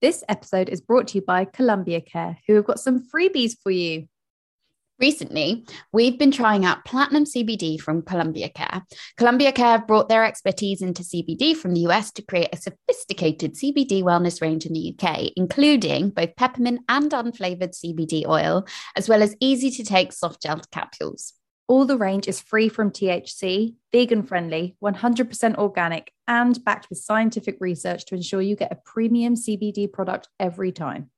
This episode is brought to you by Columbia Care, who have got some freebies for you. Recently, we've been trying out Platinum CBD from Columbia Care. Columbia Care have brought their expertise into CBD from the US to create a sophisticated CBD wellness range in the UK, including both peppermint and unflavored CBD oil, as well as easy to take soft gel capsules. All the range is free from THC, vegan friendly, 100% organic, and backed with scientific research to ensure you get a premium CBD product every time.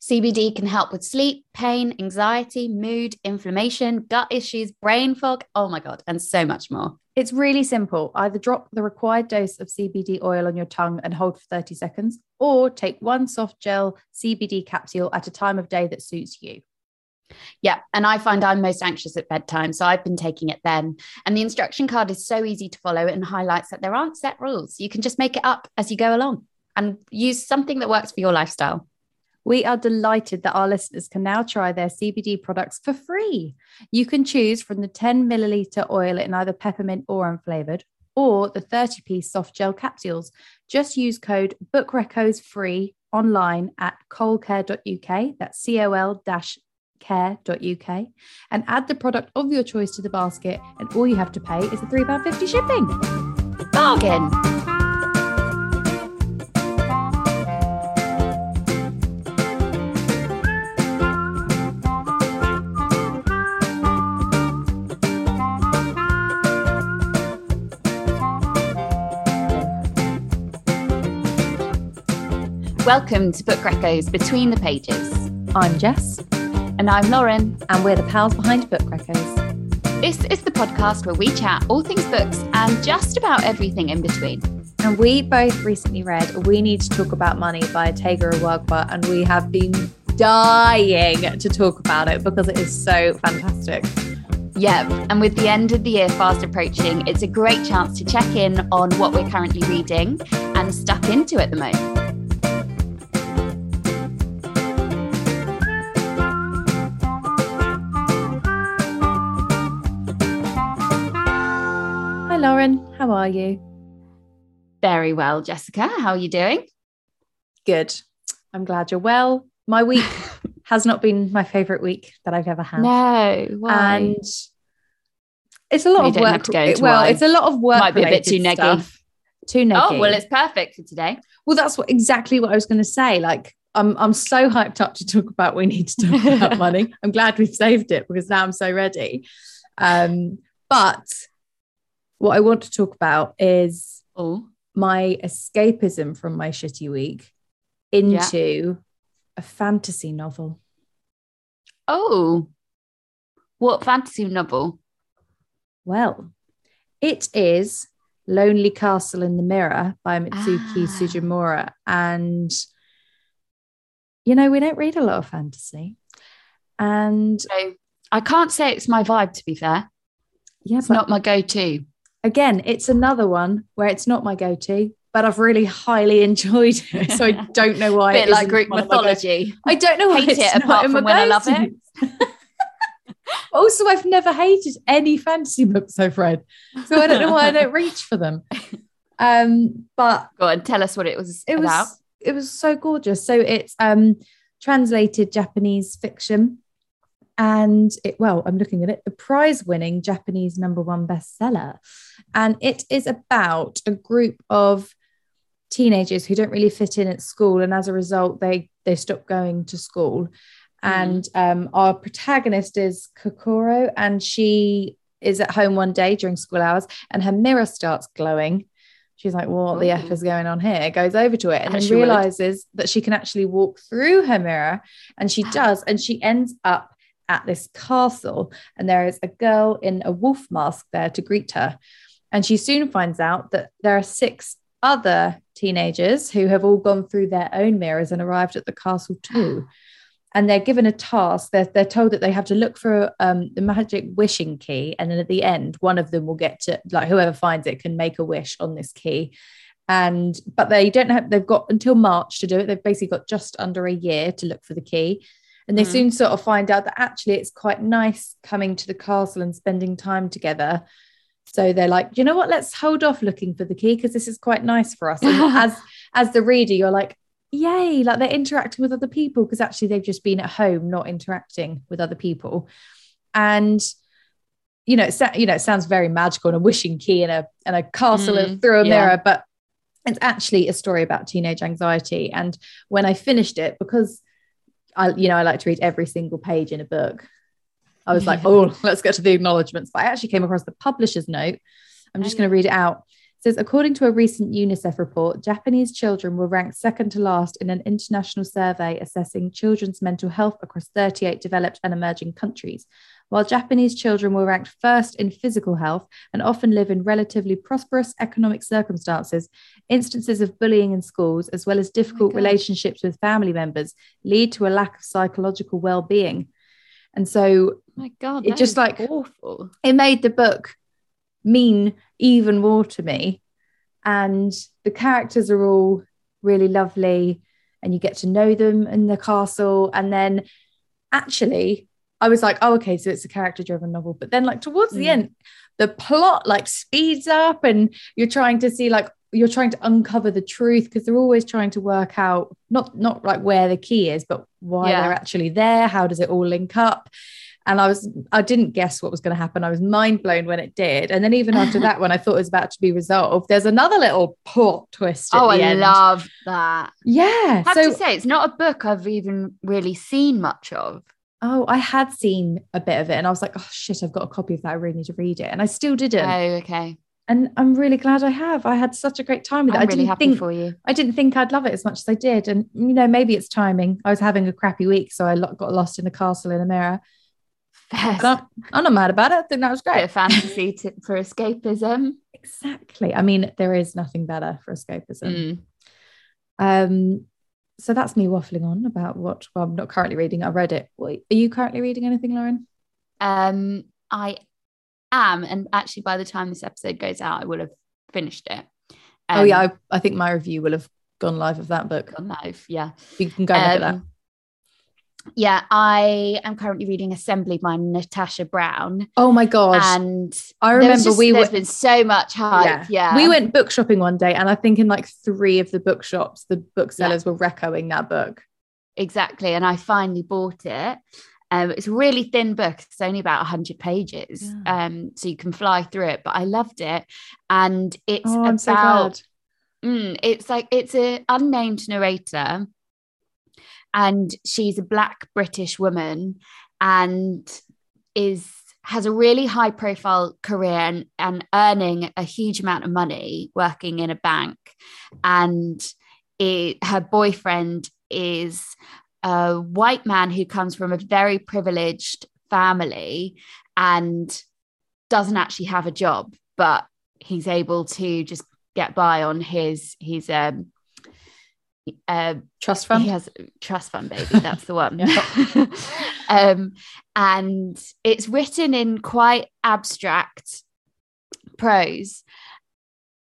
CBD can help with sleep, pain, anxiety, mood, inflammation, gut issues, brain fog, oh my God, and so much more. It's really simple. Either drop the required dose of CBD oil on your tongue and hold for 30 seconds, or take one soft gel CBD capsule at a time of day that suits you. Yeah. And I find I'm most anxious at bedtime. So I've been taking it then. And the instruction card is so easy to follow and highlights that there aren't set rules. You can just make it up as you go along and use something that works for your lifestyle. We are delighted that our listeners can now try their CBD products for free. You can choose from the 10 milliliter oil in either peppermint or unflavored, or the 30 piece soft gel capsules. Just use code BookReccos free online at colcare.uk. That's C O L care.uk and add the product of your choice to the basket. And all you have to pay is a £3.50 shipping. Bargain. Welcome to Book Reccos Between the Pages. I'm Jess. And I'm Lauren. And we're the pals behind Book Reccos. This is the podcast where we chat all things books and just about everything in between. And we both recently read We Need to Talk About Money by Otegha Uwagba, and we have been dying to talk about it because it is so fantastic. Yeah, and with the end of the year fast approaching, it's a great chance to check in on what we're currently reading and stuck into at the moment. Lauren. How are you? Very well, Jessica. How are you doing? Good. I'm glad you're well. My week has not been my favorite week that I've ever had. No, why? and it's a lot of work. well, why. it's a lot of work. Might be a bit too negative. Too negative. Oh well, it's perfect for today. Well, that's what exactly what I was going to say. Like, I'm I'm so hyped up to talk about. We need to talk about money. I'm glad we've saved it because now I'm so ready. Um, but what I want to talk about is oh. my escapism from my shitty week into yeah. a fantasy novel. Oh, what fantasy novel? Well, it is Lonely Castle in the Mirror by Mizuki ah. Tsujimura. And, you know, we don't read a lot of fantasy. And I can't say it's my vibe, to be fair. Yeah, it's not my go to again, it's another one where it's not my go-to, but I've really highly enjoyed it. So I don't know why. Bit like Greek mythology. I don't know why Hate it's it apart from when I love it. also, I've never hated any fantasy books I've read, so I don't know why I don't reach for them. Um, but go on, tell us what it was it about. Was, it was so gorgeous. So it's um translated Japanese fiction and it well i'm looking at it the prize winning japanese number one bestseller. And it is about a group of teenagers who don't really fit in at school and as a result they they stop going to school. Mm. and um, our protagonist is kokoro and she is at home one day during school hours and her mirror starts glowing. She's like what the f is going on here? Goes over to it and then realizes would. that she can actually walk through her mirror and she does and she ends up at this castle, and there is a girl in a wolf mask there to greet her. And she soon finds out that there are six other teenagers who have all gone through their own mirrors and arrived at the castle too. And they're given a task. They're, they're told that they have to look for um, the magic wishing key. And then at the end, one of them will get to, like, whoever finds it can make a wish on this key. And, but they don't have, they've got until March to do it. They've basically got just under a year to look for the key. And they mm. soon sort of find out that actually it's quite nice coming to the castle and spending time together. So they're like, you know what? Let's hold off looking for the key because this is quite nice for us. And as as the reader, you're like, yay, like they're interacting with other people because actually they've just been at home, not interacting with other people. And you know, it, you know, it sounds very magical and a wishing key in a and a castle mm, through a yeah. mirror, but it's actually a story about teenage anxiety. And when I finished it, because I, you know, I like to read every single page in a book. I was like, oh, let's get to the acknowledgements. But I actually came across the publisher's note. I'm just going to oh, read it out. It says, according to a recent UNICEF report, Japanese children were ranked second to last in an international survey assessing children's mental health across 38 developed and emerging countries. While Japanese children were ranked first in physical health and often live in relatively prosperous economic circumstances, instances of bullying in schools, as well as oh difficult oh relationships with family members, lead to a lack of psychological well being. And so, my God, it just like awful. It made the book mean even more to me. And the characters are all really lovely, and you get to know them in the castle. And then actually, I was like, oh, okay, so it's a character driven novel. But then, like, towards mm. the end, the plot like speeds up and you're trying to see, like, you're trying to uncover the truth because they're always trying to work out not not like where the key is but why yeah. they're actually there how does it all link up and i was i didn't guess what was going to happen i was mind blown when it did and then even after that when i thought it was about to be resolved there's another little plot twist oh i end. love that yeah i have so, to say it's not a book i've even really seen much of Oh, I had seen a bit of it and I was like, oh shit, I've got a copy of that. I really need to read it. And I still didn't. Oh, okay. And I'm really glad I have. I had such a great time with I'm it. I really didn't think, for you. I didn't think I'd love it as much as I did. And you know, maybe it's timing. I was having a crappy week, so I got lost in a castle in a mirror. I'm, I'm, not mad about it. I think that was great. A fantasy to, for escapism. Exactly. I mean, there is nothing better for escapism. Mm. Um, so that's me waffling on about what well, I'm not currently reading. I read it. Are you currently reading anything, Lauren? Um, I am, and actually, by the time this episode goes out, I will have finished it. Um, oh yeah, um, I, I, think my review will have gone live of that book. Gone live, yeah. You can go um, look at that. Yeah, I am currently reading Assembly by Natasha Brown. Oh my god! And I remember we there's been so much hype. Yeah. yeah. we went book shopping one day, and I think in like three of the bookshops, the booksellers yeah. were echoing that book. Exactly, and I finally bought it. Um, it's a really thin book. It's only about 100 pages, yeah. um, so you can fly through it. But I loved it, and it's oh, about. So mm, it's like it's an unnamed narrator and she's a black British woman and is has a really high profile career and, and earning a huge amount of money working in a bank. And it, her boyfriend is a white man who comes from a very privileged family and doesn't actually have a job but he's able to just get by on his his um uh, trust fund. He has trust fund, baby. That's the one. um, and it's written in quite abstract prose,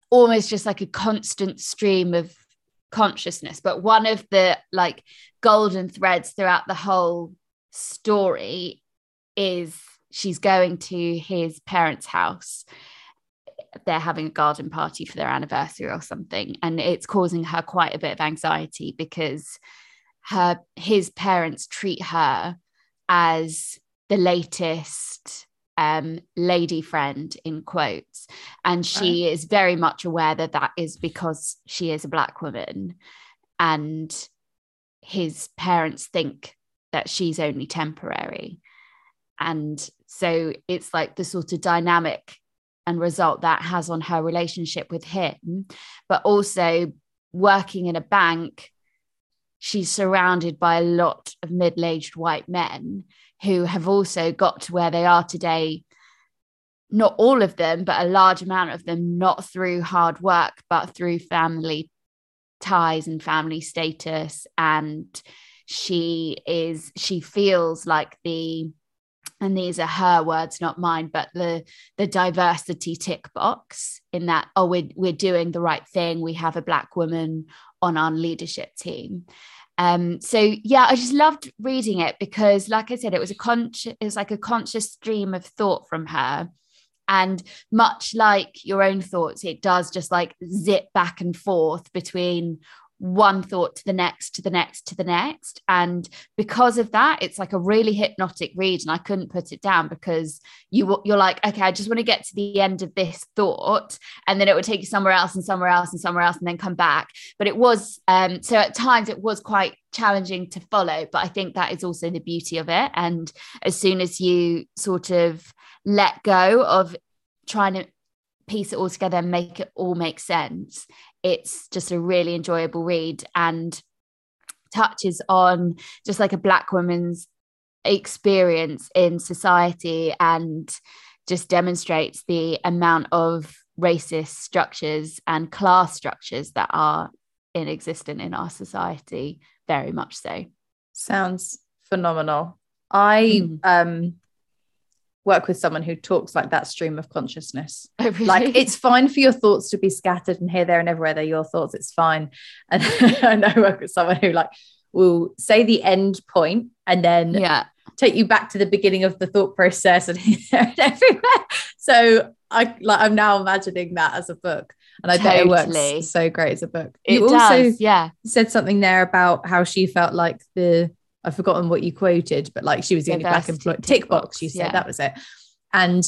almost just like a constant stream of consciousness. But one of the like golden threads throughout the whole story is she's going to his parents' house they're having a garden party for their anniversary or something and it's causing her quite a bit of anxiety because her his parents treat her as the latest um, lady friend in quotes and she right. is very much aware that that is because she is a black woman and his parents think that she's only temporary and so it's like the sort of dynamic and result that has on her relationship with him, but also working in a bank, she's surrounded by a lot of middle aged white men who have also got to where they are today. Not all of them, but a large amount of them, not through hard work, but through family ties and family status. And she is, she feels like the and these are her words not mine but the the diversity tick box in that oh we're, we're doing the right thing. We have a black woman on our leadership team. Um, so yeah i just loved reading it because like i said it was a conscious it was like a conscious stream of thought from her. And much like your own thoughts it does just like zip back and forth between one thought to the next to the next to the next. And because of that it's like a really hypnotic read and i couldn't put it down because you you're like okay i just want to get to the end of this thought and then it would take you somewhere else and somewhere else and somewhere else and then come back. But it was um so at times it was quite challenging to follow but i think that is also the beauty of it. And as soon as you sort of let go of trying to piece it all together and make it all make sense it's just a really enjoyable read and touches on just like a black woman's experience in society and just demonstrates the amount of racist structures and class structures that are in existent in our society. Very much so. Sounds phenomenal. I mm. um work with someone who talks like that stream of consciousness. Oh, really? Like it's fine for your thoughts to be scattered and here, there, and everywhere. They're your thoughts. It's fine. And, and I work with someone who like will say the end point and then yeah take you back to the beginning of the thought process and here, there, and everywhere. So I like I'm now imagining that as a book. And I totally. bet it works so great as a book. It you also does, yeah. said something there about how she felt like the I've forgotten what you quoted, but like she was the only black employee. Tick box, you said yeah. that was it. And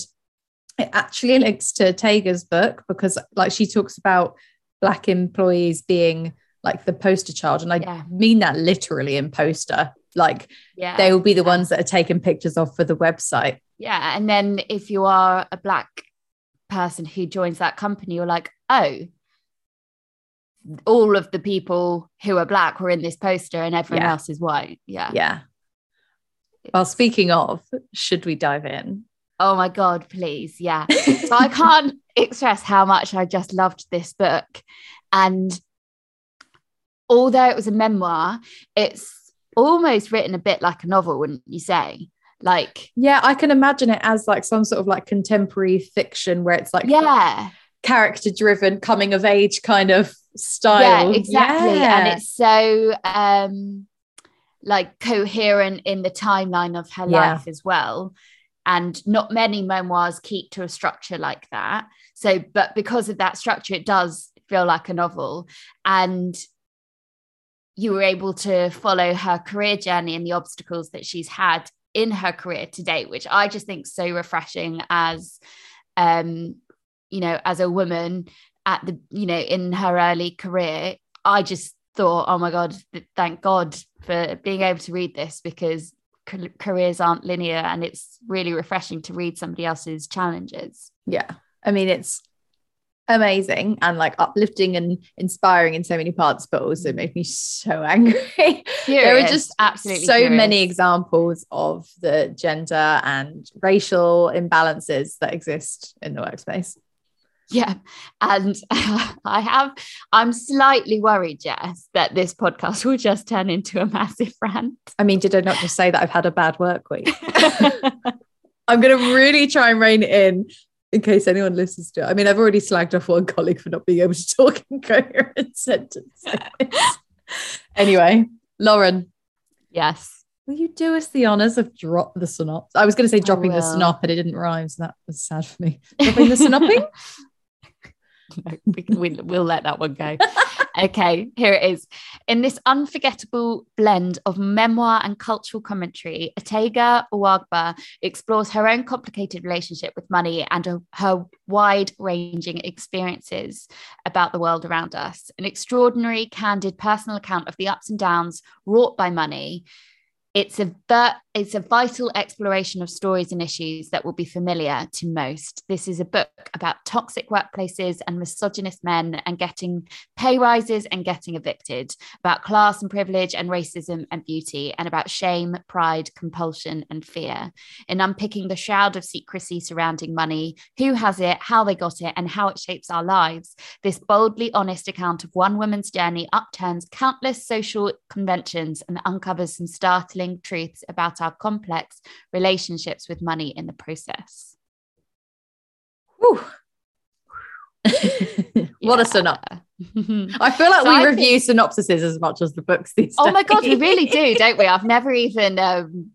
it actually links to Taygha's book because like she talks about black employees being like the poster child. And I yeah. mean that literally in poster. Like yeah. they will be the ones that are taking pictures of for the website. Yeah. And then if you are a black person who joins that company, you're like, oh, all of the people who are black were in this poster and everyone yeah. else is white. Yeah. Yeah. Well, speaking of, should we dive in? Oh my God, please. Yeah. so I can't express how much I just loved this book. And although it was a memoir, it's almost written a bit like a novel, wouldn't you say? Like, yeah, I can imagine it as like some sort of like contemporary fiction where it's like, yeah, character driven, coming of age kind of style. Yeah, exactly. Yeah. And it's so um like coherent in the timeline of her yeah. life as well. And not many memoirs keep to a structure like that. So, but because of that structure, it does feel like a novel. And you were able to follow her career journey and the obstacles that she's had in her career to date, which I just think so refreshing as um, you know, as a woman at the you know in her early career i just thought oh my god thank god for being able to read this because careers aren't linear and it's really refreshing to read somebody else's challenges. Yeah. I mean it's amazing and like uplifting and inspiring in so many parts but also mm. made me so angry. There are just absolutely so curious. many examples of the gender and racial imbalances that exist in the workspace yeah. And I have, I'm slightly worried, Jess, that this podcast will just turn into a massive rant. I mean, did I not just say that I've had a bad work week? I'm going to really try and rein it in in case anyone listens to it. I mean, I've already slagged off one colleague for not being able to talk in coherent sentences. anyway, Lauren. Yes. Will you do us the honors of drop the synopsis? I was going to say dropping the synop, but it didn't rhyme, so that was sad for me. Dropping the synopping? we, will we'll let that one go. okay, here it is. In this unforgettable blend of memoir and cultural commentary, Otegha Uwagba explores her own complicated relationship with money and a, her wide ranging experiences about the world around us. An extraordinary, candid personal account of the ups and downs wrought by money it's a it's a vital exploration of stories and issues that will be familiar to most. This is a book about toxic workplaces and misogynist men and getting pay rises and getting evicted, about class and privilege and racism and beauty, and about shame, pride, compulsion, and fear. In unpicking the shroud of secrecy surrounding money, who has it, how they got it, and how it shapes our lives, this boldly honest account of one woman's journey upturns countless social conventions and uncovers some startling truths about our complex relationships with money in the process. what a synopsis. I feel like so we I review think... synopsises as much as the books these Oh my God, we really do, don't we? I've never even um,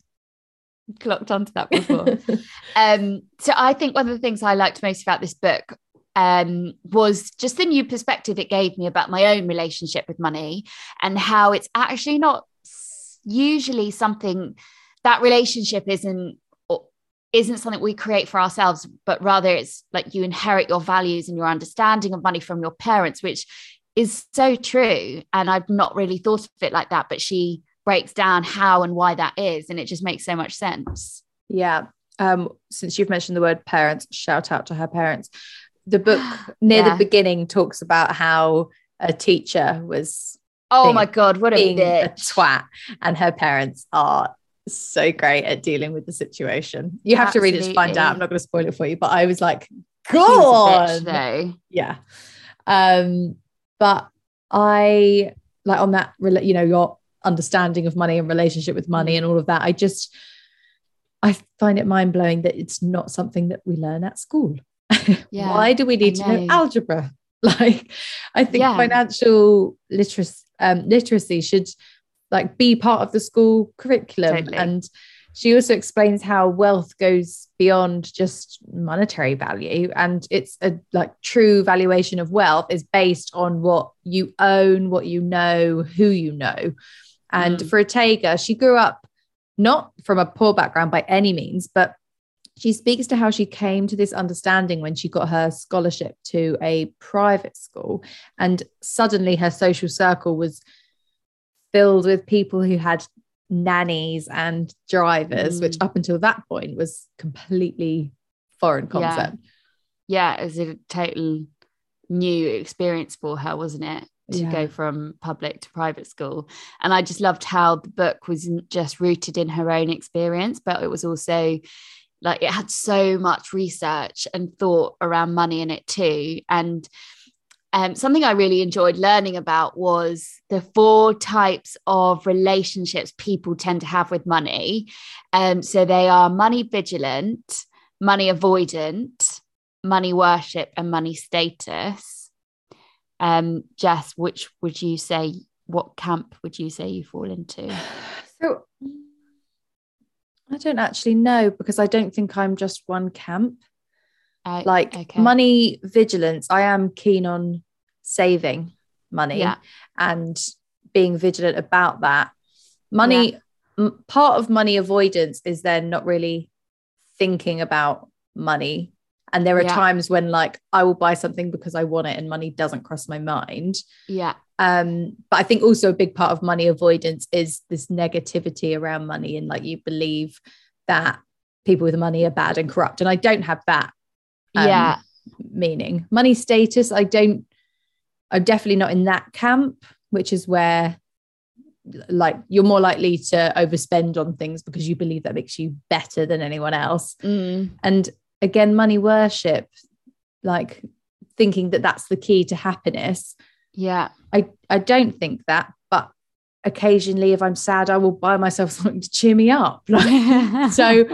clocked onto that before. um, so I think one of the things I liked most about this book um, was just the new perspective it gave me about my own relationship with money and how it's actually not usually something that relationship isn't isn't something we create for ourselves but rather it's like you inherit your values and your understanding of money from your parents which is so true. And i've not really thought of it like that but she breaks down how and why that is and it just makes so much sense. Yeah. Um since you've mentioned the word parents shout out to her parents. The book near yeah. the beginning talks about how a teacher was oh being, my god what a, a twat and her parents are so great at dealing with the situation you have Absolutely. to read it to find out i'm not going to spoil it for you but i was like go on though. yeah um but i like on that you know your understanding of money and relationship with money and all of that i just i find it mind-blowing that it's not something that we learn at school yeah, why do we need know. to know algebra like i think yeah. financial literacy um, literacy should like be part of the school curriculum totally. and she also explains how wealth goes beyond just monetary value and it's a like true valuation of wealth is based on what you own what you know who you know and mm. for Otegha she grew up not from a poor background by any means but she speaks to how she came to this understanding when she got her scholarship to a private school and suddenly her social circle was filled with people who had nannies and drivers mm. which up until that point was completely foreign concept yeah, yeah it was a total new experience for her wasn't it to yeah. go from public to private school. And I just loved how the book was just rooted in her own experience, but it was also like it had so much research and thought around money in it too and um, something I really enjoyed learning about was the four types of relationships people tend to have with money. Um, so they are money vigilant, money avoidant, money worship, and money status. Um, Jess, which would you say, what camp would you say you fall into? So I don't actually know because I don't think I'm just one camp. Uh, like okay. money vigilance, I am keen on saving money yeah. and being vigilant about that. Money, yeah. m- part of money avoidance is then not really thinking about money. And there are yeah. times when, like, I will buy something because I want it and money doesn't cross my mind. Yeah. Um, but I think also a big part of money avoidance is this negativity around money and like you believe that people with money are bad and corrupt. And I don't have that um, yeah meaning. Money status, I don't, I'm definitely not in that camp, which is where like you're more likely to overspend on things because you believe that makes you better than anyone else. Mm. And again, money worship, like thinking that that's the key to happiness yeah. I, I don't think that, but occasionally if I'm sad, I will buy myself something to cheer me up. Like, so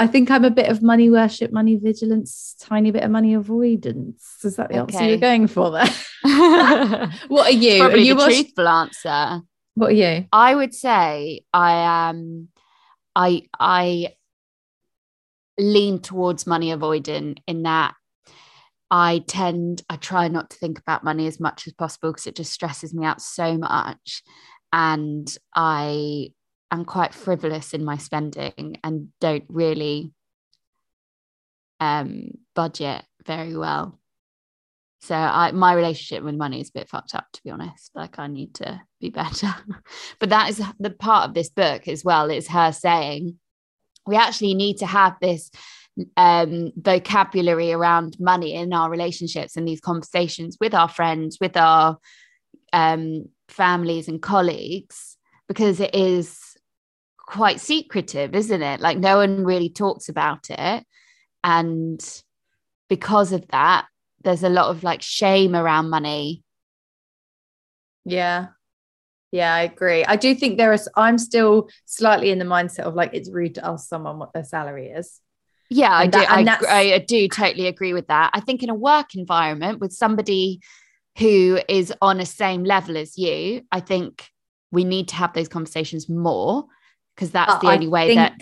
I think I'm a bit of money worship, money vigilance, tiny bit of money avoidance. Is that the okay. answer you're going for there? what are you? Probably are you the truthful answer. What are you? I would say I am. Um, I I lean towards money avoiding in that I tend, I try not to think about money as much as possible because it just stresses me out so much. And I am quite frivolous in my spending and don't really um, budget very well. So I my relationship with money is a bit fucked up to be honest. Like I need to be better. but that is the part of this book as well, is her saying we actually need to have this um, vocabulary around money in our relationships and these conversations with our friends, with our um, families and colleagues, because it is quite secretive, isn't it? Like no one really talks about it. And because of that, there's a lot of like shame around money. Yeah. Yeah, I agree. I do think there is, I'm still slightly in the mindset of like it's rude to ask someone what their salary is. Yeah, I do. I, I, do totally agree with that. I think in a work environment with somebody who is on the same level as you, I think we need to have those conversations more because that's the only way that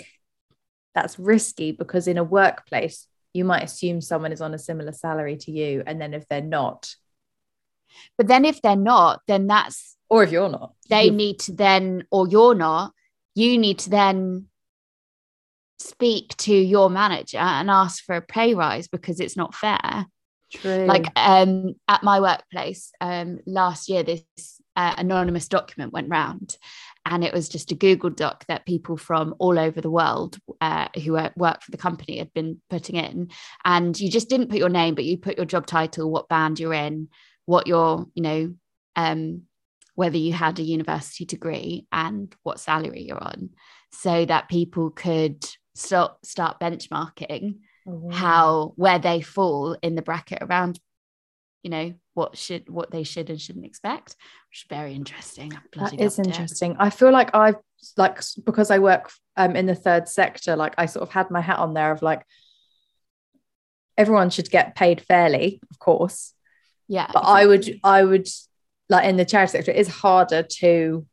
that's risky because in a workplace you might assume someone is on a similar salary to you and then if they're not but then if they're not then that's or if you're not. they you- need to then or you're not you need to then speak to your manager and ask for a pay rise because it's not fair. True. Like um at my workplace um last year this uh, anonymous document went round and it was just a google doc that people from all over the world uh, who work for the company had been putting in and you just didn't put your name but you put your job title what band you're in what your you know um whether you had a university degree and what salary you're on so that people could start start benchmarking Oh, wow. how where they fall in the bracket around you know what should what they should and shouldn't expect which is very interesting. I that is interesting. I feel like i've like because i work um in the third sector like i sort of had my hat on there of like everyone should get paid fairly of course. Yeah but i would i would like in the charity sector it is harder to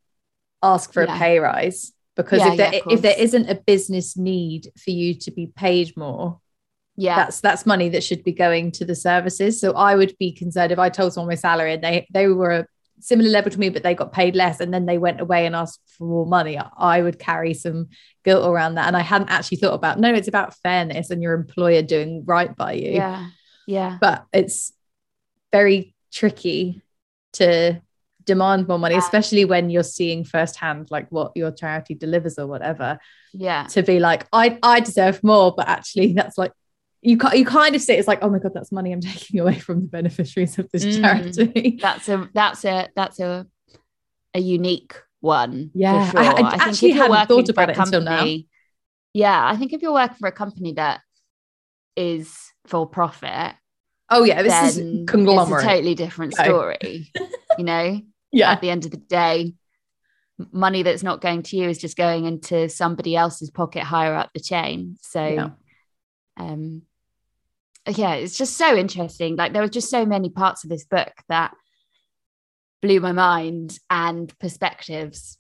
ask for Yeah. a pay rise because Yeah, if there yeah, if there isn't a business need for you to be paid more yeah. that's that's money that should be going to the services. So i would be concerned if i told someone my salary and they they were a similar level to me but they got paid less and then they went away and asked for more money i would carry some guilt around that. And i hadn't actually thought about no it's about fairness and your employer doing right by you. Yeah. Yeah. But it's very tricky to demand more money uh, especially when you're seeing firsthand like what your charity delivers or whatever yeah. to be like i i deserve more but actually that's like you ca- you kind of see it, it's like oh my god that's money i'm taking away from the beneficiaries of this Mm. charity that's a that's a that's a a unique one Yeah, for I- I I, actually hadn't thought working for a about it until now. yeah i think if you're working for a company that is for profit oh yeah this is conglomerate it's a totally different story you know yeah at the end of the day money that's not going to you is just going into somebody else's pocket higher up the chain so Yeah. um yeah it's just so interesting like there were just so many parts of this book that blew my mind and perspectives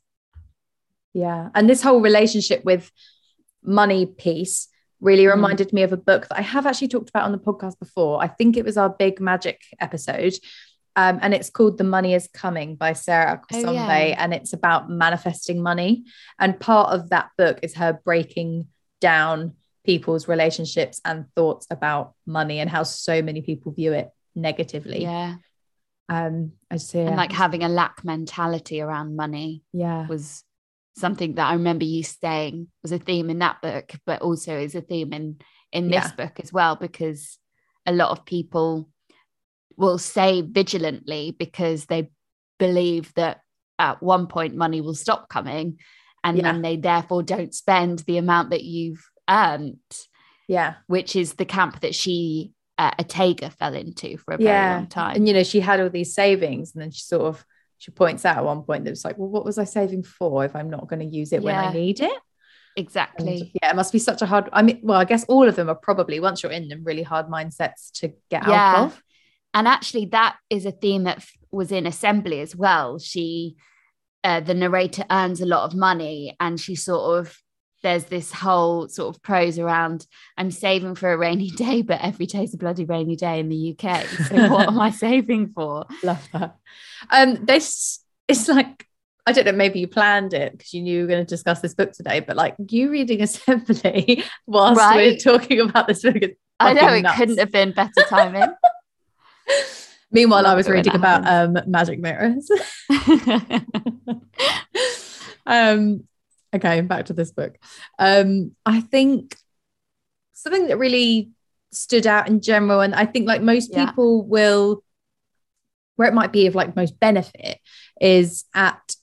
Yeah. And this whole relationship with money piece really Mm. reminded me of a book that I have actually talked about on the podcast before. I think it was our big magic episode. Um, and it's called The Money is Coming by Sarah Oh, yeah. And it's about manifesting money. And part of that book is her breaking down people's relationships and thoughts about money and how so many people view it negatively. yeah Um, I just yeah, and like having a lack mentality around money yeah. was something that I remember you saying was a theme in that book, but also is a theme in in this Yeah. book as well, because a lot of people will say vigilantly because they believe that at one point money will stop coming and Yeah. then they therefore don't spend the amount that you've earned, Yeah. which is the camp that she uh, Otegha fell into for a very Yeah. long time. And you know, she had all these savings, and then she sort of she points out at one point that it's like, well, what was I saving for if I'm not going to use it when I need it? And, exactly. yeah, it must be such a hard. I mean, well, I guess all of them are probably once you're in them really hard mindsets to get Yeah. out of. and actually that is a theme that f- was in assembly as well she uh, the narrator earns a lot of money and she sort of there's this whole sort of prose around i'm saving for a rainy day but every day's a bloody rainy day in the uk so what am i saving for Love that. Um, this it's like I don't know, maybe you planned it because you knew you were going to discuss this book today, but like you reading assembly whilst we're talking about this book. is i know it nuts. couldn't have been better timing Meanwhile, I was reading about um magic mirrors. um okay back to this book um i think something that really stood out in general and i think like most Yeah. people will where it might be of like most benefit is at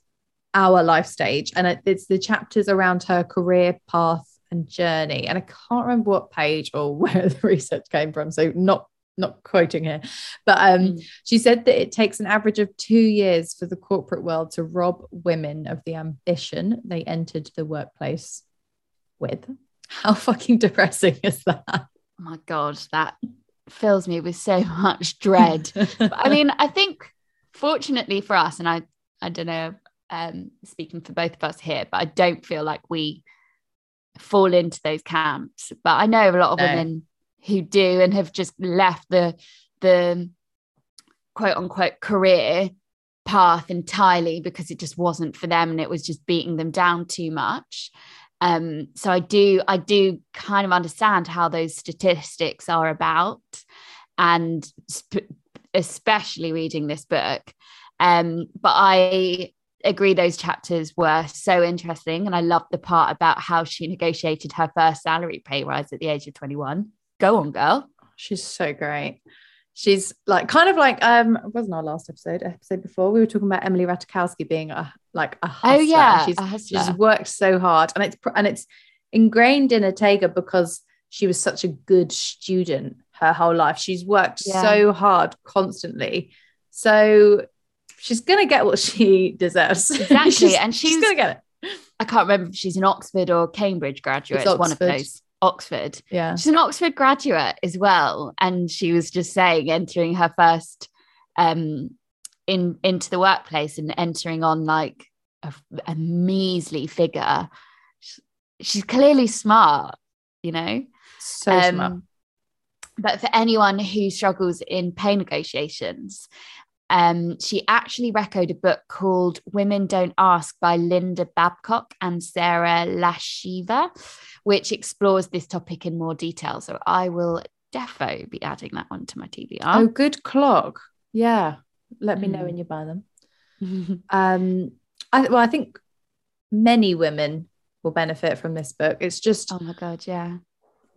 our life stage and it's the chapters around her career path and journey and i can't remember what page or where the research came from so not not quoting here but um Mm. she said that it takes an average of two years for the corporate world to rob women of the ambition they entered the workplace with. How fucking depressing is that? oh my god that fills me with so much dread I mean, I think fortunately for us, and I, I don't know, um, speaking for both of us here, but I don't feel like we fall into those camps. But I know a lot of No. women who do and have just left the the quote unquote career path entirely because it just wasn't for them and it was just beating them down too much. Um, so i do i do kind of understand how those statistics are about and sp- especially reading this book. Um, but i agree those chapters were so interesting and i loved the part about how she negotiated her first salary pay rise at the age of 21 go on girl. She's so great. She's like kind of like um wasn't our last episode episode before we were talking about Emily Ratajkowski being a like a hustler. oh yeah she's, she's worked so hard and it's and it's ingrained in Otegha because she was such a good student her whole life. She's worked yeah. so hard constantly. So she's gonna get what she deserves. Exactly and she's, she's, gonna get it. I can't remember if she's an Oxford or Cambridge graduate. It's one of those Oxford. Yeah. She's an Oxford graduate as well. And she was just saying, entering her first um in into the workplace and entering on like a, a measly figure. She's clearly smart, you know. So um, smart. But for anyone who struggles in pay negotiations, um, she actually recorded a book called Women Don't Ask by Linda Babcock and Sara Laschever, which explores this topic in more detail. So I will defo be adding that one to my TBR. Oh, good clock. Yeah. Let me know mm. when you buy them. um, I, well, I think many women will benefit from this book. It's just, oh my God, yeah.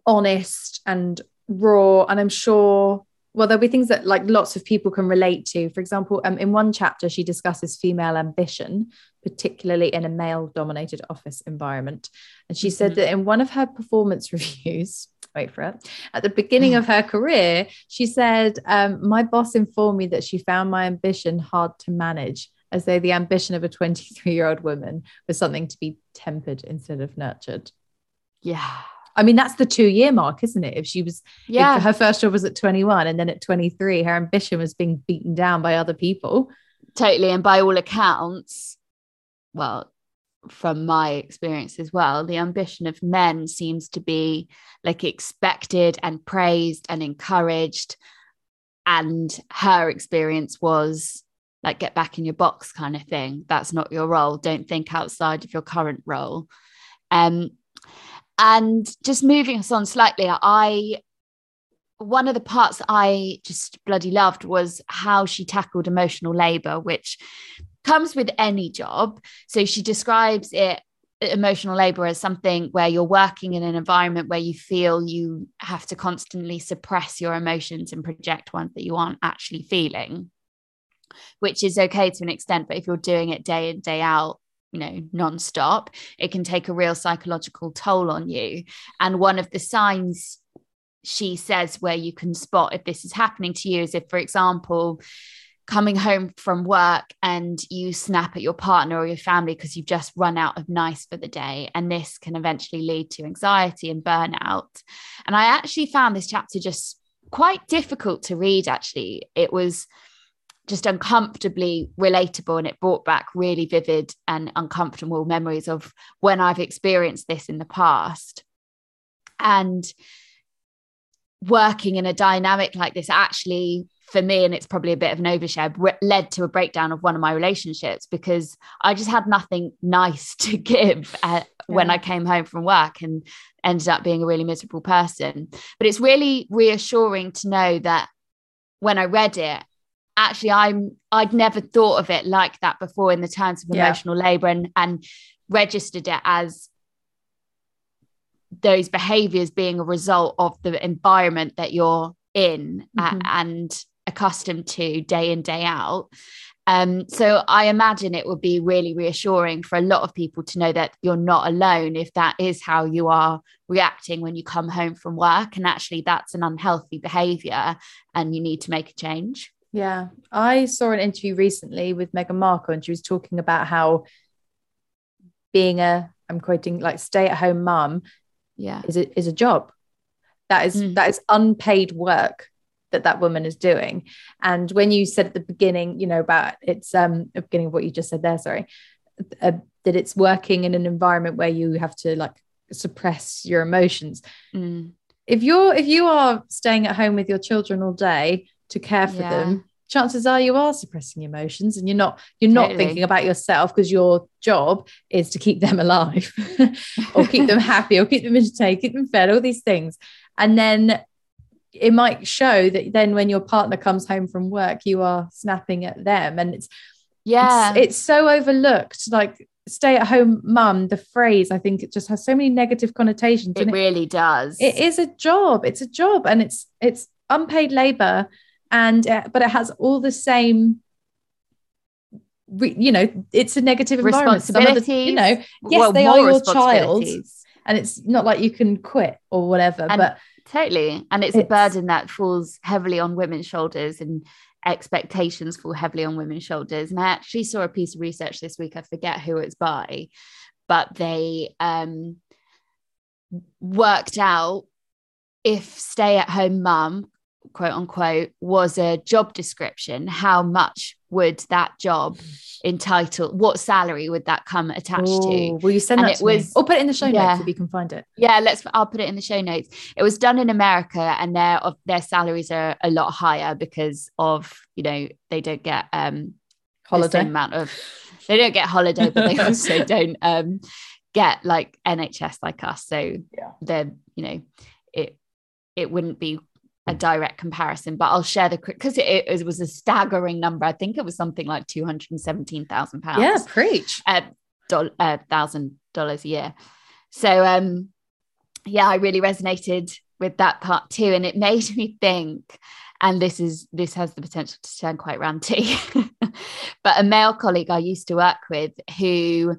Honest and raw. And I'm sure well there'll be things that like lots of people can relate to. For example um, in one chapter she discusses female ambition particularly in a male dominated office environment. And she mm-hmm. said that in one of her performance reviews wait for it at the beginning of her career she said um, my boss informed me that she found my ambition hard to manage as though the ambition of a 23 year old woman was something to be tempered instead of nurtured. Yeah I mean, that's the two year mark, isn't it? If she was, yeah, her first job was at 21 and then at 23, her ambition was being beaten down by other people. Totally. And by all accounts, well, from my experience as well, the ambition of men seems to be like expected and praised and encouraged. And her experience was like, get back in your box kind of thing. That's not your role. Don't think outside of your current role. Um, and just moving us on slightly, I one of the parts I just bloody loved was how she tackled emotional labor, which comes with any job. So she describes it emotional labor as something where you're working in an environment where you feel you have to constantly suppress your emotions and project ones that you aren't actually feeling which is okay to an extent but if you're doing it day in day out you know non-stop it can take a real psychological toll on you. And one of the signs she says where you can spot if this is happening to you is if for example coming home from work and you snap at your partner or your family because you've just run out of nice for the day and this can eventually lead to anxiety and burnout. And i actually found this chapter just quite difficult to read actually. It was just uncomfortably relatable and it brought back really vivid and uncomfortable memories of when I've experienced this in the past. And working in a dynamic like this actually for me and it's probably a bit of an overshare re- led to a breakdown of one of my relationships because i just had nothing nice to give uh, at, yeah. when i came home from work and ended up being a really miserable person but it's really reassuring to know that when i read it actually I'm I'd never thought of it like that before in the terms of emotional yeah. labor and and registered it as those behaviors being a result of the environment that you're in mm-hmm. and accustomed to day in day out um, so I imagine it would be really reassuring for a lot of people to know that you're not alone if that is how you are reacting when you come home from work. And actually, that's an unhealthy behavior and you need to make a change. Yeah. I saw an interview recently with Meghan Markle and she was talking about how being a, I'm quoting, like stay at home mum yeah. is a, is a job. That is, mm. that is unpaid work that that woman is doing. And when you said at the beginning, you know, about it's um the beginning of what you just said there, sorry, uh, that it's working in an environment where you have to like suppress your emotions. Mm. if you're if you are staying at home with your children all day to care for Yeah. them chances are you are suppressing emotions and you're not you're not Totally. thinking about yourself because your job is to keep them alive or keep them happy or keep them entertained keep them fed all these things and then it might show that then when your partner comes home from work you are snapping at them and it's Yeah. it's, it's so overlooked like stay at home mum the phrase i think it just has so many negative connotations it and it, really does. it is a job it's a job and it's it's unpaid labor and uh, but it has all the same re, you know it's a negative environment Some of the- Responsibilities. you know yes Well, they are your child and it's not like you can quit or whatever And but Totally. And it's, a burden that falls heavily on women's shoulders and expectations fall heavily on women's shoulders. And I actually saw a piece of research this week, I forget who it's by, but they um, worked out if stay at home mum, quote unquote, was a job description, how much would that job entitle, what salary would that come attached to? Will you send And that it to me? was- or put it in the show yeah. notes if you can find it Yeah, let's. I'll put it in the show notes. It was done in America, and their of their salaries are a lot higher because of you know they don't get um holiday amount of they don't get holiday, but they also don't um get like NHS like us. So Yeah. they're you know it it wouldn't be a direct comparison, but I'll share the because it, it was a staggering number. I think it was something like two hundred and seventeen thousand pounds yeah preach uh, doll- uh, thousand dollars a year. So um, yeah, I really resonated with that part too, and it made me think. And this is this has the potential to turn quite ranty, but a male colleague I used to work with who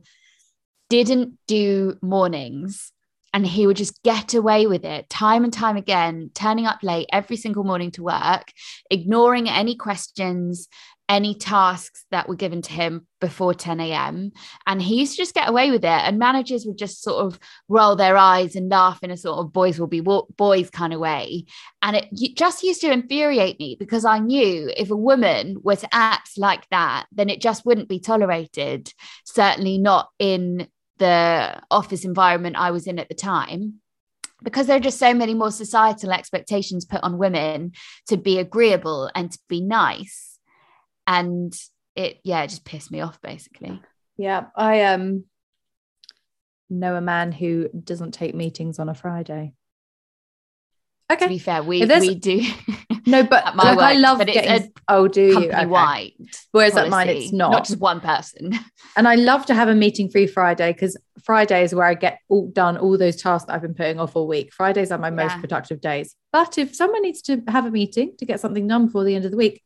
didn't do mornings and he would just get away with it time and time again, turning up late every single morning to work, ignoring any questions, any tasks that were given to him before 10 a.m. And he used to just get away with it. And managers would just sort of roll their eyes and laugh in a sort of boys will be boys kind of way. And it just used to infuriate me because I knew if a woman were to act like that, then it just wouldn't be tolerated, certainly not in the office environment I was in at the time. Because there are just so many more societal expectations put on women to be agreeable and to be nice and it yeah it just pissed me off basically Yeah, I um know a man who doesn't take meetings on a Friday. To be fair we we do No, but my like, I love but it's getting. a oh, do you? Okay. wide Whereas at mine, it's not. not just one person And I love to have a meeting free Friday because Friday is where I get all done all those tasks that I've been putting off all week. Fridays are my most productive days. But if someone needs to have a meeting to get something done before the end of the week,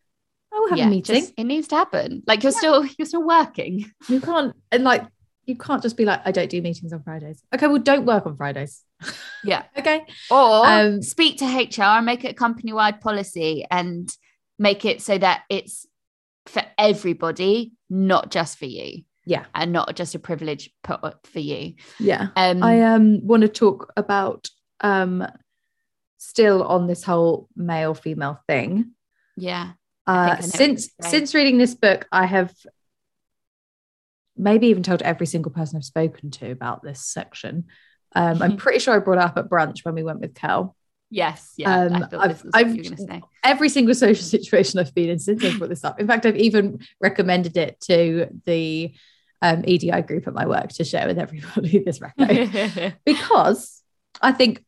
I will have yeah a meeting. just- it needs to happen like you're still you're still working You can't and like you can't just be like, I don't do meetings on Fridays. Okay, well, don't work on Fridays. Yeah Okay. or Um, speak to hr and make it a company wide policy and make it so that it's for everybody not just for you Yeah. and not just a privilege put up for you Yeah. um I um want to talk about um still on this whole male female thing. yeah Uh, think I know what since since reading this book, I have maybe even told every single person I've spoken to about this section. Um, I'm pretty sure I brought it up at brunch when we went with Kel. yes yeah Um, I've- this was what I've- you were going to say Every single social situation I've been in since I've brought this up. In fact, I've even recommended it to the um, EDI group at my work to share with everybody this reco. because I think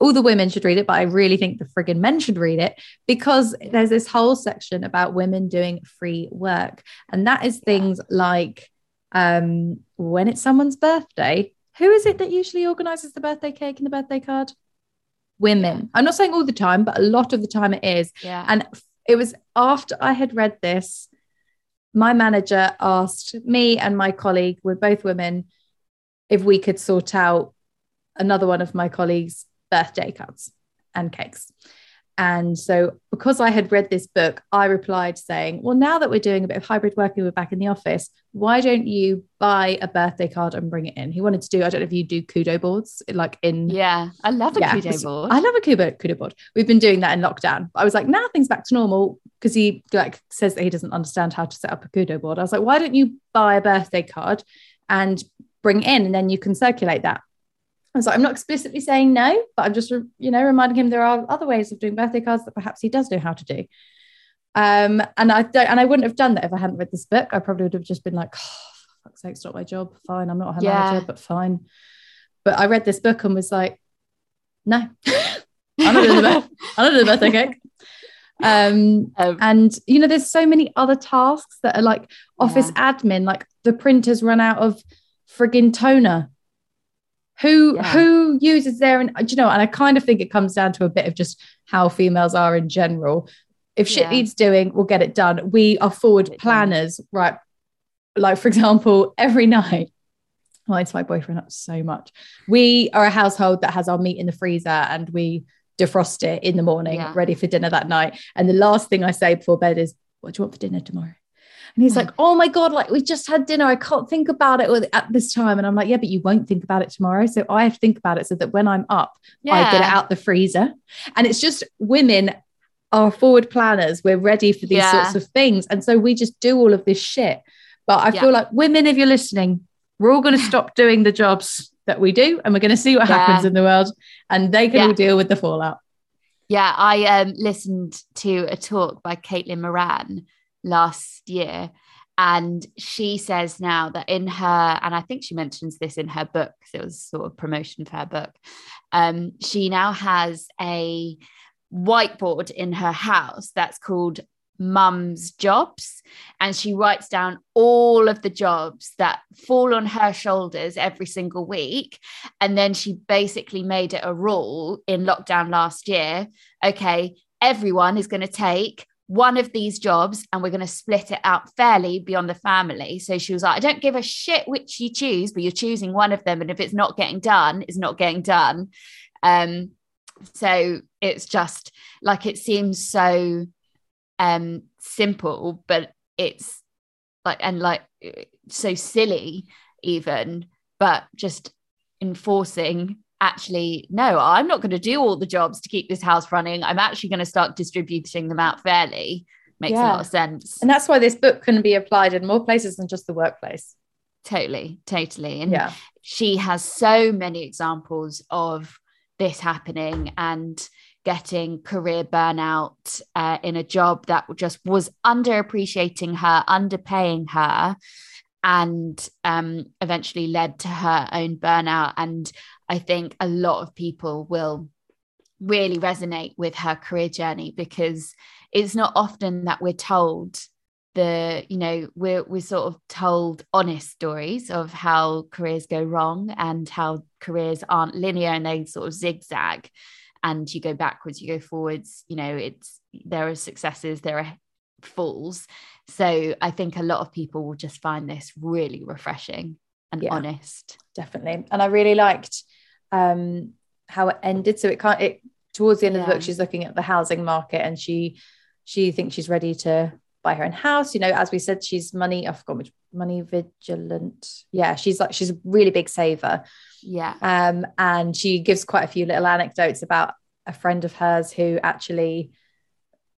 all the women should read it, but I really think the friggin' men should read it because there's this whole section about women doing free work. And that is things like um, when it's someone's birthday, who is it that usually organizes the birthday cake and the birthday card? Women. I'm not saying all the time, but a lot of the time it is. yeah And it was after I had read this, my manager asked me and my colleague, we're both women, if we could sort out another one of my colleagues' birthday cards and cakes. And so, because I had read this book, I replied saying, Well, now that we're doing a bit of hybrid working, we're back in the office. Why don't you buy a birthday card and bring it in? He wanted to do, I don't know if you do kudo boards, like in yeah i love a Yeah, kudo board I love a Kudo, Kudo board. We've been doing that in lockdown. I was like, now things back to normal because he like says that he doesn't understand how to set up a Kudo board. I was like, why don't you buy a birthday card and bring it in and then you can circulate that? I was like, I'm not explicitly saying no, but I'm just, you know, reminding him there are other ways of doing birthday cards that perhaps he does know how to do. Um, and I don't, and I wouldn't have done that if I hadn't read this book. I probably would have just been like, oh, fuck's sake, it's not my job. Fine, I'm not her Yeah. manager, but fine. But I read this book and was like, no, I'm not doing the birth- I'm not doing the birthday cake. Um, Um, and you know, there's so many other tasks that are like office admin, like the printers run out of friggin' toner. Who Yeah. who uses their and you know, and I kind of think it comes down to a bit of just how females are in general. If shit Yeah. needs doing, we'll get it done. We are forward Get it done. planners, right? Like, for example, every night, winds my boyfriend up so much. We are a household that has our meat in the freezer and we defrost it in the morning, Yeah. ready for dinner that night. And the last thing I say before bed is, What do you want for dinner tomorrow? And he's like, Oh my God, like we just had dinner. I can't think about it at this time. And I'm like, Yeah, but you won't think about it tomorrow. So I have to think about it so that when I'm up, I get it out the freezer. And it's just women are forward planners. We're ready for these Yeah. sorts of things. And so we just do all of this shit. But I Yeah. feel like women, if you're listening, we're all going to stop doing the jobs that we do and we're going to see what Yeah. happens in the world and they can Yeah. all deal with the fallout. Yeah, I um, listened to a talk by Caitlin Moran last year, and she says now that in her, and I think she mentions this in her book, it was sort of promotion for her book. Um, she now has a whiteboard in her house that's called Mum's Jobs, and she writes down all of the jobs that fall on her shoulders every single week. And then she basically made it a rule in lockdown last year okay, everyone is going to take one of these jobs and we're going to split it out fairly beyond the family. So she was like, I don't give a shit which you choose, but you're choosing one of them. And if it's not getting done, it's not getting done. Um, so it's just like it seems so um simple, but it's like and like so silly even, but just enforcing actually no i'm not going to do all the jobs to keep this house running. I'm actually going to start distributing them out fairly. Makes a lot of sense. And that's why this book can be applied in more places than just the workplace. totally totally. And Yeah. she has so many examples of this happening and getting career burnout uh, in a job that just was underappreciating her underpaying her and um, eventually led to her own burnout. And i think a lot of people will really resonate with her career journey because it's not often that we're told the you know we're we're sort of told honest stories of how careers go wrong and how careers aren't linear and they sort of zigzag. And you go backwards you go forwards you know it's there are successes there are falls so i think a lot of people will just find this really refreshing and Yeah. honest definitely. And I really liked um, how it ended. So it can't. It towards the end of the book, she's looking at the housing market, and she she thinks she's ready to buy her own house. You know, as we said, she's money. I forgot which money vigilant. Yeah, she's like she's a really big saver. yeah Um, and she gives quite a few little anecdotes about a friend of hers who actually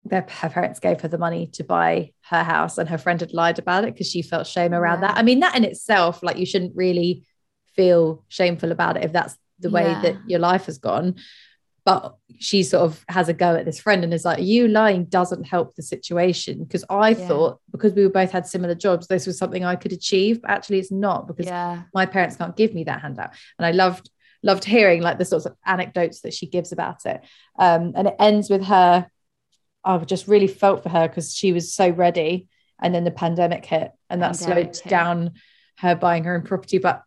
their her parents gave her the money to buy her house and her friend had lied about it because she felt shame around Yeah. that. I mean, that in itself, like you shouldn't really feel shameful about it if that's the way Yeah. that your life has gone. But she sort of has a go at this friend and is like, you lying doesn't help the situation. Because I Yeah. thought because we both had similar jobs, this was something I could achieve. But actually it's not because my parents can't give me that handout and i loved loved hearing like the sorts of anecdotes that she gives about it um, and it ends with her i just really felt for her because she was so ready and then the pandemic hit and that Pandemic slowed hit. down her buying her own property but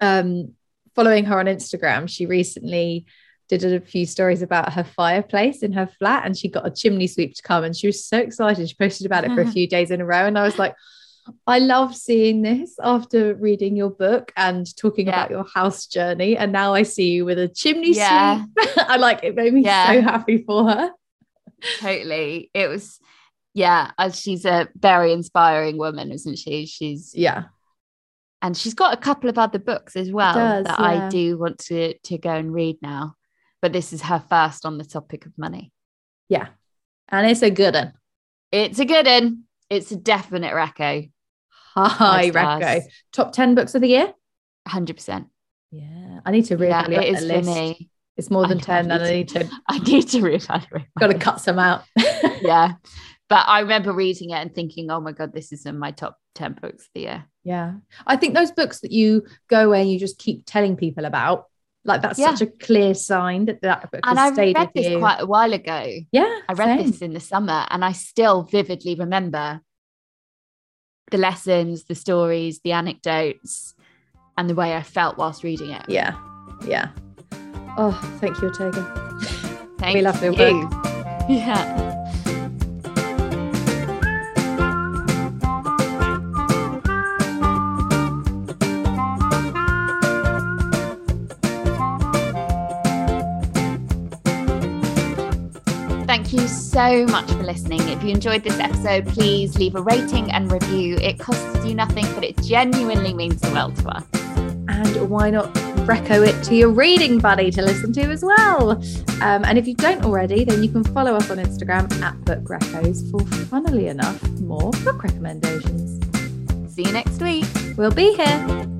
um, following her on instagram she recently did a few stories about her fireplace in her flat and she got a chimney sweep to come and she was so excited she posted about it for a few days in a row and i was like I love seeing this after reading your book and talking Yeah. about your house journey. And now I see you with a chimney Yeah. sweep. I like it, made me Yeah. so happy for her. Totally it was yeah uh, she's a very inspiring woman isn't she she's Yeah. and she's got a couple of other books as well does, that yeah. I do want to to go and read now. But this is her first on the topic of money. Yeah. And it's a good one. It's a good one. It's a definite reco. Hi, Five stars. Recco. Top 10 books of the year? Hundred percent. Yeah, I need to Yeah, reevaluate it list. for me. It's more than ten, me and I need to I need to reevaluate. got to cut some out. Yeah. But I remember reading it and thinking, oh my God, this is in my top 10 books of the year. Yeah. I think those books that you go away and you just keep telling people about, like that's Yeah. such a clear sign that that book And I read this you. quite a while ago. yeah. I read same. this in the summer and I still vividly remember the lessons, the stories, the anecdotes, and the way I felt whilst reading it. Yeah. Yeah. Oh, thank you, Otegha. Thank we love your you. book. Yeah. Thank you so much for listening. If you enjoyed this episode, please leave a rating and review. It costs you nothing, but it genuinely means the world to us. And why not reco it to your reading buddy to listen to as well? Um, and if you don't already, then you can follow us on Instagram at Book Reccos for, funnily enough, more book recommendations. See you next week. We'll be here.